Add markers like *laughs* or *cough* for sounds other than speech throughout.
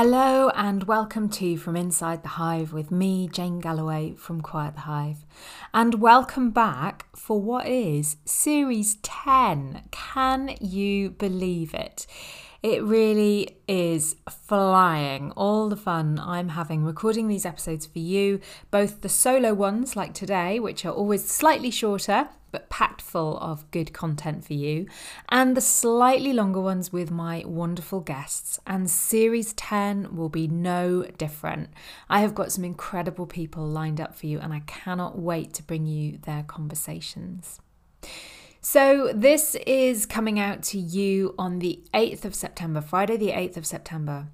Hello and welcome to From Inside the Hive with me, Jane Galloway from Quiet the Hive. And welcome back for what is Series 10. Can you believe it? It really is flying. All the fun I'm having recording these episodes for you, both the solo ones like today, which are always slightly shorter but packed full of good content for you, and the slightly longer ones with my wonderful guests. And series 10 will be no different. I have got some incredible people lined up for you, and I cannot wait to bring you their conversations. So, this is coming out to you on the 8th of September, Friday, the 8th of September.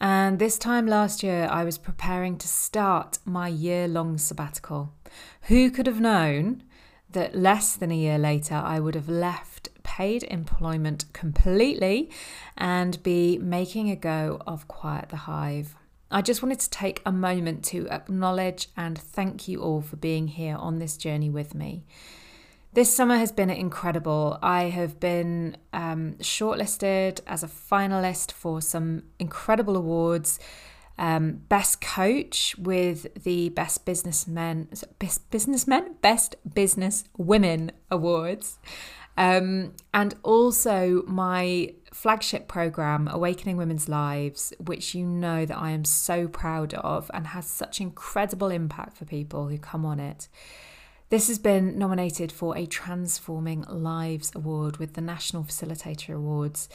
And this time last year, I was preparing to start my year long sabbatical. Who could have known that less than a year later, I would have left paid employment completely and be making a go of Quiet the Hive? I just wanted to take a moment to acknowledge and thank you all for being here on this journey with me. This summer has been incredible. I have been um, shortlisted as a finalist for some incredible awards. Um, best coach with the best businessmen, businessmen, best business women awards, um, and also my flagship program, Awakening Women's Lives, which you know that I am so proud of and has such incredible impact for people who come on it. This has been nominated for a Transforming Lives Award with the National Facilitator Awards.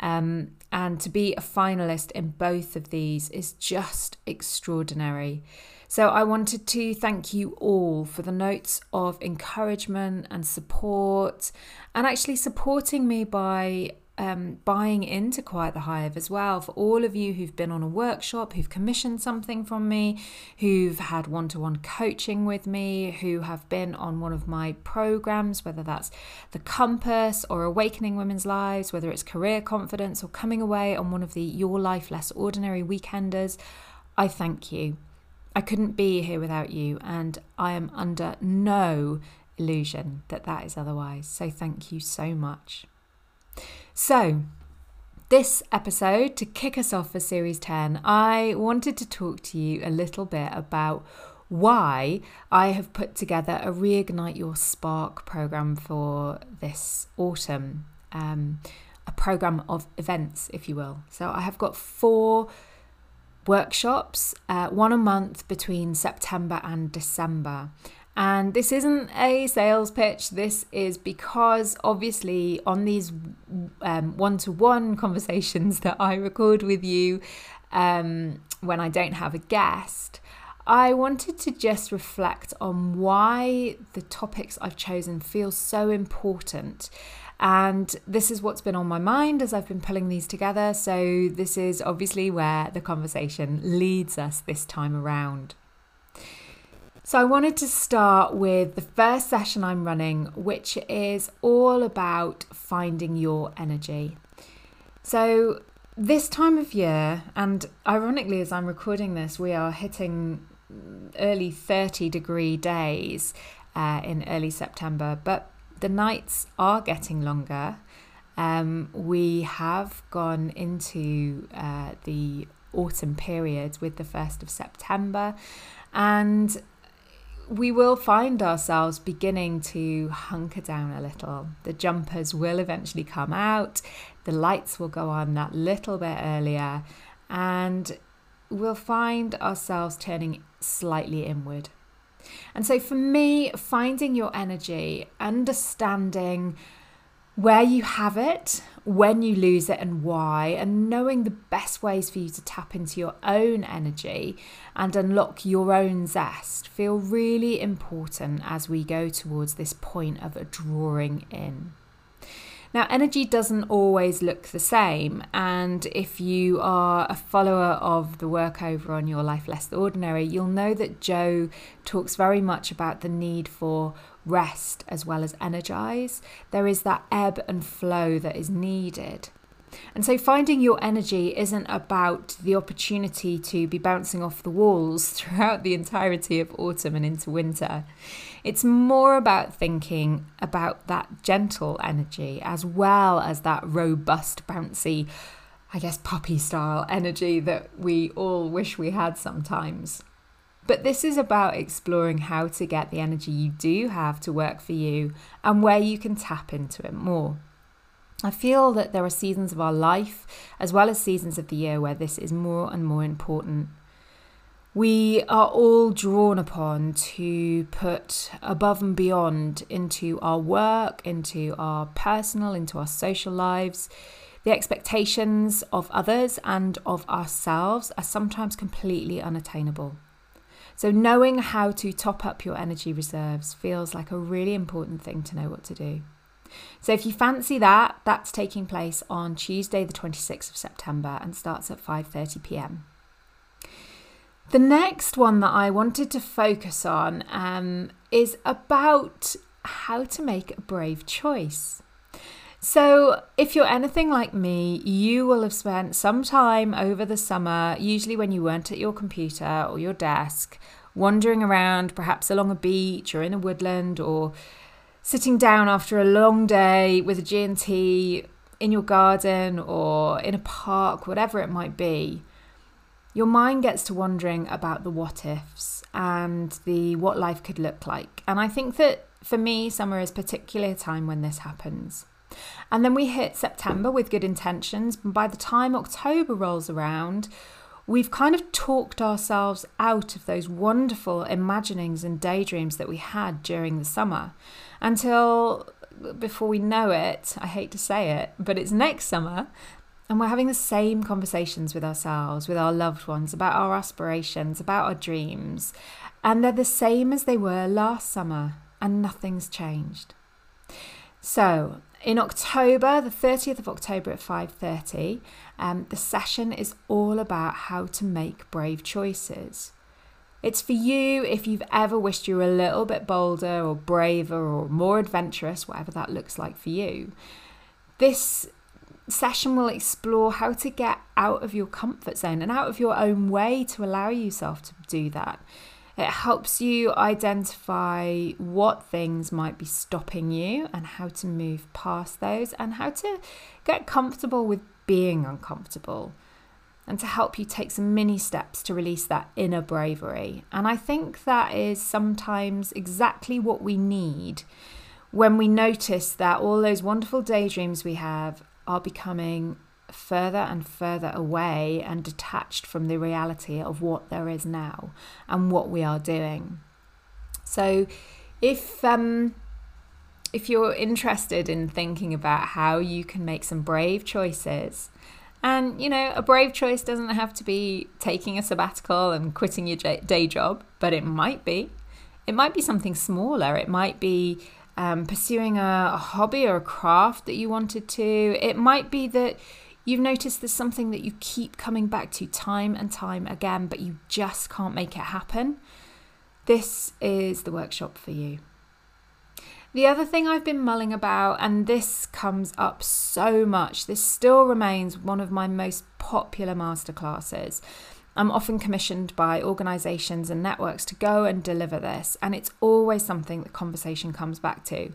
Um, and to be a finalist in both of these is just extraordinary. So I wanted to thank you all for the notes of encouragement and support, and actually supporting me by um, buying into Quiet the Hive as well. For all of you who've been on a workshop, who've commissioned something from me, who've had one to one coaching with me, who have been on one of my programs, whether that's The Compass or Awakening Women's Lives, whether it's Career Confidence or coming away on one of the Your Life Less Ordinary weekenders, I thank you. I couldn't be here without you, and I am under no illusion that that is otherwise. So thank you so much. So, this episode, to kick us off for Series 10, I wanted to talk to you a little bit about why I have put together a Reignite Your Spark program for this autumn. Um, a program of events, if you will. So, I have got four workshops, uh, one a month between September and December. And this isn't a sales pitch. This is because, obviously, on these one to one conversations that I record with you um, when I don't have a guest, I wanted to just reflect on why the topics I've chosen feel so important. And this is what's been on my mind as I've been pulling these together. So, this is obviously where the conversation leads us this time around. So, I wanted to start with the first session I'm running, which is all about finding your energy. So, this time of year, and ironically, as I'm recording this, we are hitting early 30 degree days uh, in early September, but the nights are getting longer. Um, we have gone into uh, the autumn period with the 1st of September, and we will find ourselves beginning to hunker down a little. The jumpers will eventually come out, the lights will go on that little bit earlier, and we'll find ourselves turning slightly inward. And so, for me, finding your energy, understanding where you have it, when you lose it, and why, and knowing the best ways for you to tap into your own energy and unlock your own zest feel really important as we go towards this point of drawing in. Now, energy doesn't always look the same, and if you are a follower of the work over on Your Life Less Ordinary, you'll know that Joe talks very much about the need for rest as well as energize. There is that ebb and flow that is needed. And so, finding your energy isn't about the opportunity to be bouncing off the walls *laughs* throughout the entirety of autumn and into winter. It's more about thinking about that gentle energy as well as that robust, bouncy, I guess, puppy style energy that we all wish we had sometimes. But this is about exploring how to get the energy you do have to work for you and where you can tap into it more. I feel that there are seasons of our life, as well as seasons of the year, where this is more and more important. We are all drawn upon to put above and beyond into our work, into our personal, into our social lives. The expectations of others and of ourselves are sometimes completely unattainable. So, knowing how to top up your energy reserves feels like a really important thing to know what to do. So, if you fancy that, that's taking place on Tuesday, the 26th of September, and starts at 5:30 p.m. The next one that I wanted to focus on um, is about how to make a brave choice. So, if you're anything like me, you will have spent some time over the summer, usually when you weren't at your computer or your desk, wandering around, perhaps along a beach or in a woodland, or sitting down after a long day with a G&T in your garden or in a park, whatever it might be. Your mind gets to wondering about the what ifs and the what life could look like. And I think that for me, summer is particularly a time when this happens. And then we hit September with good intentions. And by the time October rolls around, we've kind of talked ourselves out of those wonderful imaginings and daydreams that we had during the summer until before we know it, I hate to say it, but it's next summer. And we're having the same conversations with ourselves, with our loved ones, about our aspirations, about our dreams. And they're the same as they were last summer, and nothing's changed. So, in October, the 30th of October at 5:30, um, the session is all about how to make brave choices. It's for you if you've ever wished you were a little bit bolder or braver or more adventurous, whatever that looks like for you. This session will explore how to get out of your comfort zone and out of your own way to allow yourself to do that. It helps you identify what things might be stopping you and how to move past those and how to get comfortable with being uncomfortable and to help you take some mini steps to release that inner bravery. And I think that is sometimes exactly what we need when we notice that all those wonderful daydreams we have are becoming further and further away and detached from the reality of what there is now and what we are doing. So, if um, if you're interested in thinking about how you can make some brave choices, and you know, a brave choice doesn't have to be taking a sabbatical and quitting your day job, but it might be. It might be something smaller. It might be um, pursuing a, a hobby or a craft that you wanted to. It might be that You've noticed there's something that you keep coming back to time and time again, but you just can't make it happen. This is the workshop for you. The other thing I've been mulling about, and this comes up so much, this still remains one of my most popular masterclasses. I'm often commissioned by organisations and networks to go and deliver this, and it's always something that conversation comes back to.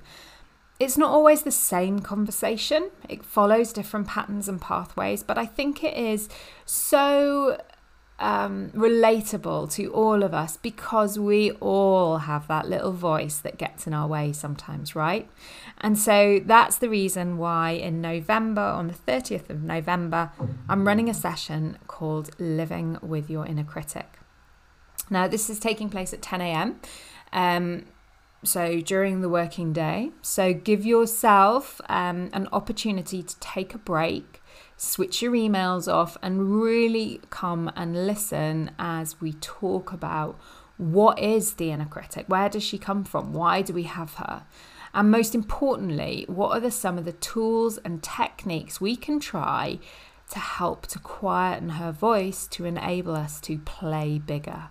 It's not always the same conversation, it follows different patterns and pathways, but I think it is so um, relatable to all of us because we all have that little voice that gets in our way sometimes, right? And so that's the reason why in November, on the 30th of November, I'm running a session called Living with Your Inner Critic. Now, this is taking place at 10 a.m. Um, so during the working day. So give yourself um, an opportunity to take a break, switch your emails off, and really come and listen as we talk about what is the inner critic? Where does she come from? Why do we have her? And most importantly, what are the, some of the tools and techniques we can try to help to quieten her voice to enable us to play bigger?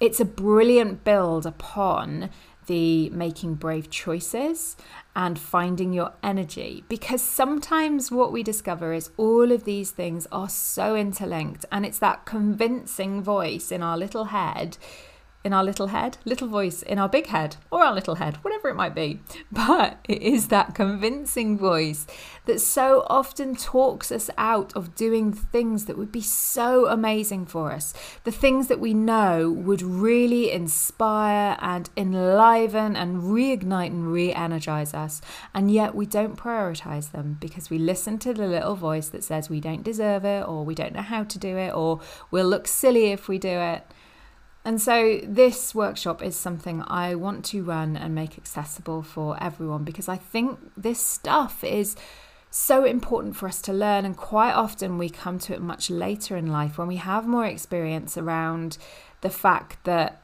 It's a brilliant build upon the making brave choices and finding your energy. Because sometimes what we discover is all of these things are so interlinked and it's that convincing voice in our little head in our little head, little voice in our big head, or our little head, whatever it might be. *laughs* But it is that convincing voice that so often talks us out of doing things that would be so amazing for us. The things that we know would really inspire and enliven and reignite and re energize us. And yet we don't prioritize them because we listen to the little voice that says we don't deserve it, or we don't know how to do it, or we'll look silly if we do it. And so, this workshop is something I want to run and make accessible for everyone because I think this stuff is so important for us to learn. And quite often, we come to it much later in life when we have more experience around the fact that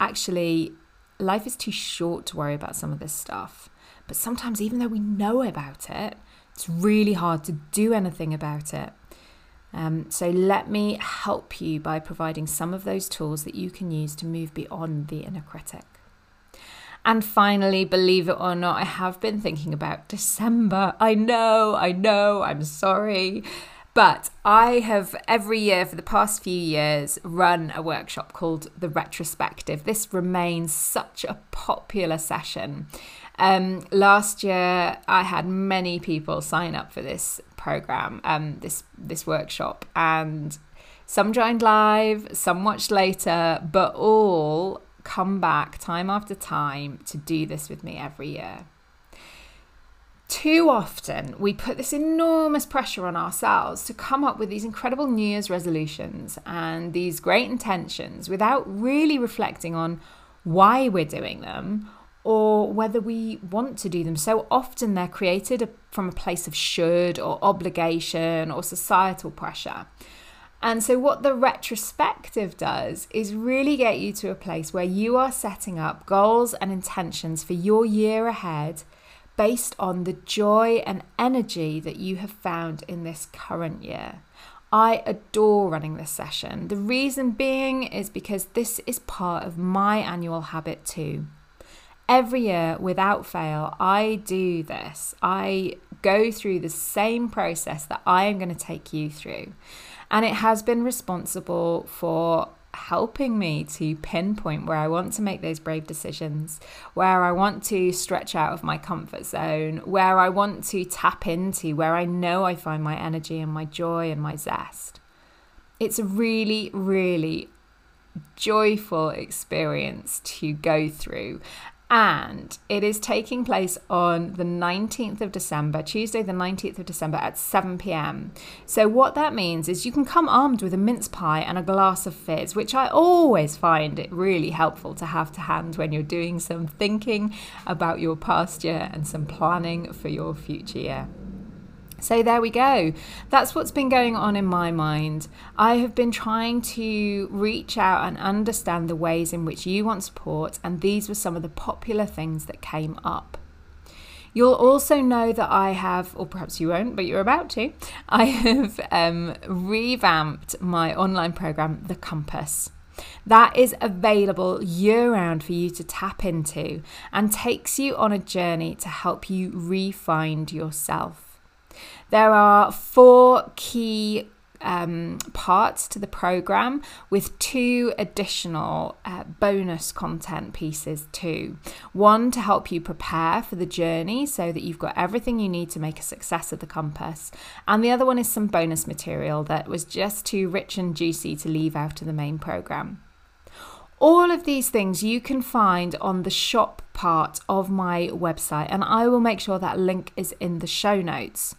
actually life is too short to worry about some of this stuff. But sometimes, even though we know about it, it's really hard to do anything about it. Um, so, let me help you by providing some of those tools that you can use to move beyond the inner critic. And finally, believe it or not, I have been thinking about December. I know, I know, I'm sorry. But I have every year for the past few years run a workshop called The Retrospective. This remains such a popular session. Um, last year, I had many people sign up for this program, um, this this workshop, and some joined live, some watched later, but all come back time after time to do this with me every year. Too often, we put this enormous pressure on ourselves to come up with these incredible New Year's resolutions and these great intentions without really reflecting on why we're doing them or whether we want to do them. So often they're created from a place of should or obligation or societal pressure. And so, what the retrospective does is really get you to a place where you are setting up goals and intentions for your year ahead based on the joy and energy that you have found in this current year. I adore running this session. The reason being is because this is part of my annual habit too. Every year, without fail, I do this. I go through the same process that I am going to take you through. And it has been responsible for helping me to pinpoint where I want to make those brave decisions, where I want to stretch out of my comfort zone, where I want to tap into, where I know I find my energy and my joy and my zest. It's a really, really joyful experience to go through and it is taking place on the 19th of December, Tuesday, the 19th of December at 7 pm. So, what that means is you can come armed with a mince pie and a glass of fizz, which I always find it really helpful to have to hand when you're doing some thinking about your past year and some planning for your future year. So there we go. That's what's been going on in my mind. I have been trying to reach out and understand the ways in which you want support, and these were some of the popular things that came up. You'll also know that I have, or perhaps you won't, but you're about to, I have um, revamped my online program, The Compass. That is available year round for you to tap into and takes you on a journey to help you refine yourself. There are four key um, parts to the program with two additional uh, bonus content pieces too. One to help you prepare for the journey so that you've got everything you need to make a success of the compass, and the other one is some bonus material that was just too rich and juicy to leave out of the main program. All of these things you can find on the shop part of my website, and I will make sure that link is in the show notes.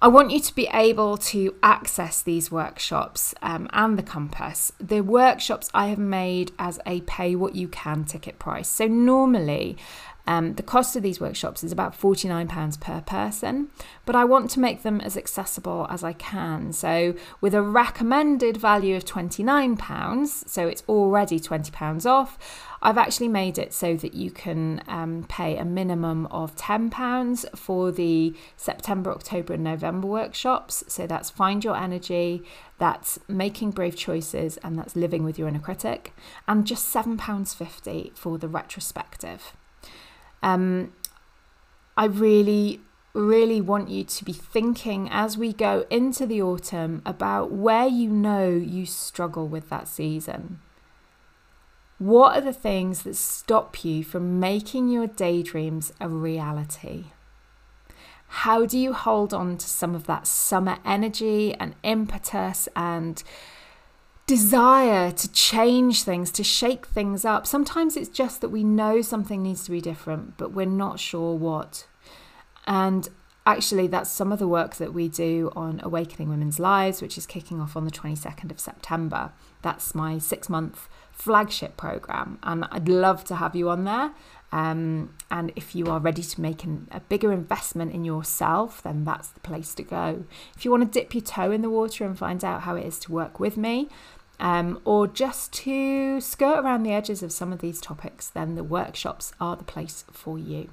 I want you to be able to access these workshops um, and the compass. The workshops I have made as a pay what you can ticket price. So, normally, um, the cost of these workshops is about £49 per person, but I want to make them as accessible as I can. So, with a recommended value of £29, so it's already £20 off, I've actually made it so that you can um, pay a minimum of £10 for the September, October, and November workshops. So that's Find Your Energy, that's Making Brave Choices, and that's Living with Your Inner Critic, and just £7.50 for the retrospective. Um, I really, really want you to be thinking as we go into the autumn about where you know you struggle with that season. What are the things that stop you from making your daydreams a reality? How do you hold on to some of that summer energy and impetus and desire to change things, to shake things up? Sometimes it's just that we know something needs to be different, but we're not sure what. And actually, that's some of the work that we do on Awakening Women's Lives, which is kicking off on the 22nd of September. That's my six month flagship program, and I'd love to have you on there. Um, and if you are ready to make an, a bigger investment in yourself, then that's the place to go. If you want to dip your toe in the water and find out how it is to work with me, um, or just to skirt around the edges of some of these topics, then the workshops are the place for you.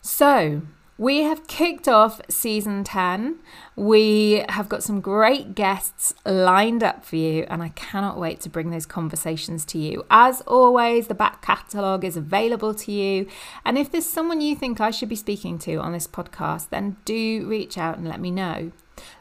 So, we have kicked off season 10. We have got some great guests lined up for you, and I cannot wait to bring those conversations to you. As always, the back catalogue is available to you. And if there's someone you think I should be speaking to on this podcast, then do reach out and let me know.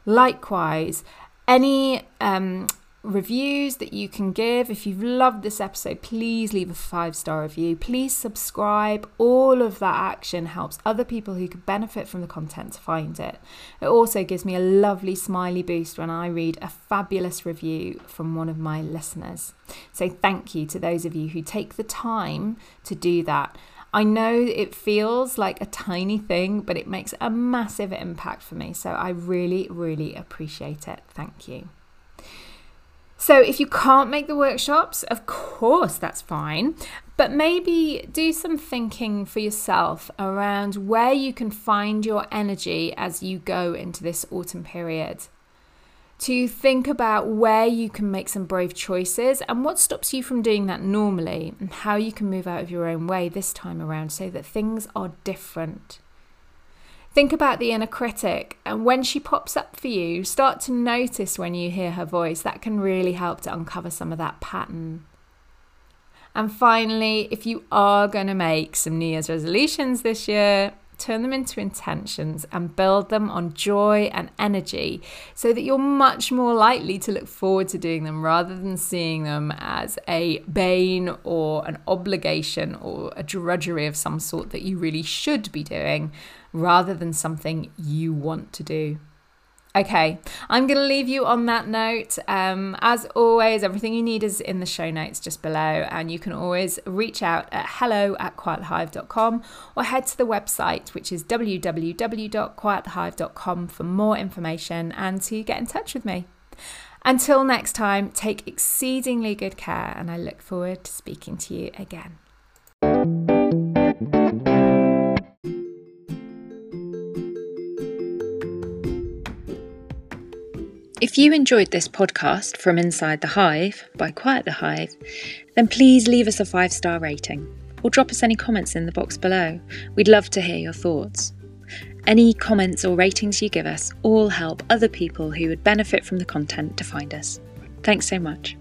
Likewise, any um, reviews that you can give. If you've loved this episode, please leave a five star review. Please subscribe. All of that action helps other people who could benefit from the content to find it. It also gives me a lovely smiley boost when I read a fabulous review from one of my listeners. So, thank you to those of you who take the time to do that. I know it feels like a tiny thing, but it makes a massive impact for me. So I really, really appreciate it. Thank you. So, if you can't make the workshops, of course, that's fine. But maybe do some thinking for yourself around where you can find your energy as you go into this autumn period. To think about where you can make some brave choices and what stops you from doing that normally, and how you can move out of your own way this time around so that things are different. Think about the inner critic, and when she pops up for you, start to notice when you hear her voice. That can really help to uncover some of that pattern. And finally, if you are going to make some New Year's resolutions this year, turn them into intentions and build them on joy and energy so that you're much more likely to look forward to doing them rather than seeing them as a bane or an obligation or a drudgery of some sort that you really should be doing rather than something you want to do. Okay, I'm going to leave you on that note. Um, as always, everything you need is in the show notes just below, and you can always reach out at hello at quietthehive.com or head to the website, which is www.quietthehive.com for more information and to get in touch with me. Until next time, take exceedingly good care, and I look forward to speaking to you again. If you enjoyed this podcast from Inside the Hive by Quiet the Hive, then please leave us a five star rating or drop us any comments in the box below. We'd love to hear your thoughts. Any comments or ratings you give us all help other people who would benefit from the content to find us. Thanks so much.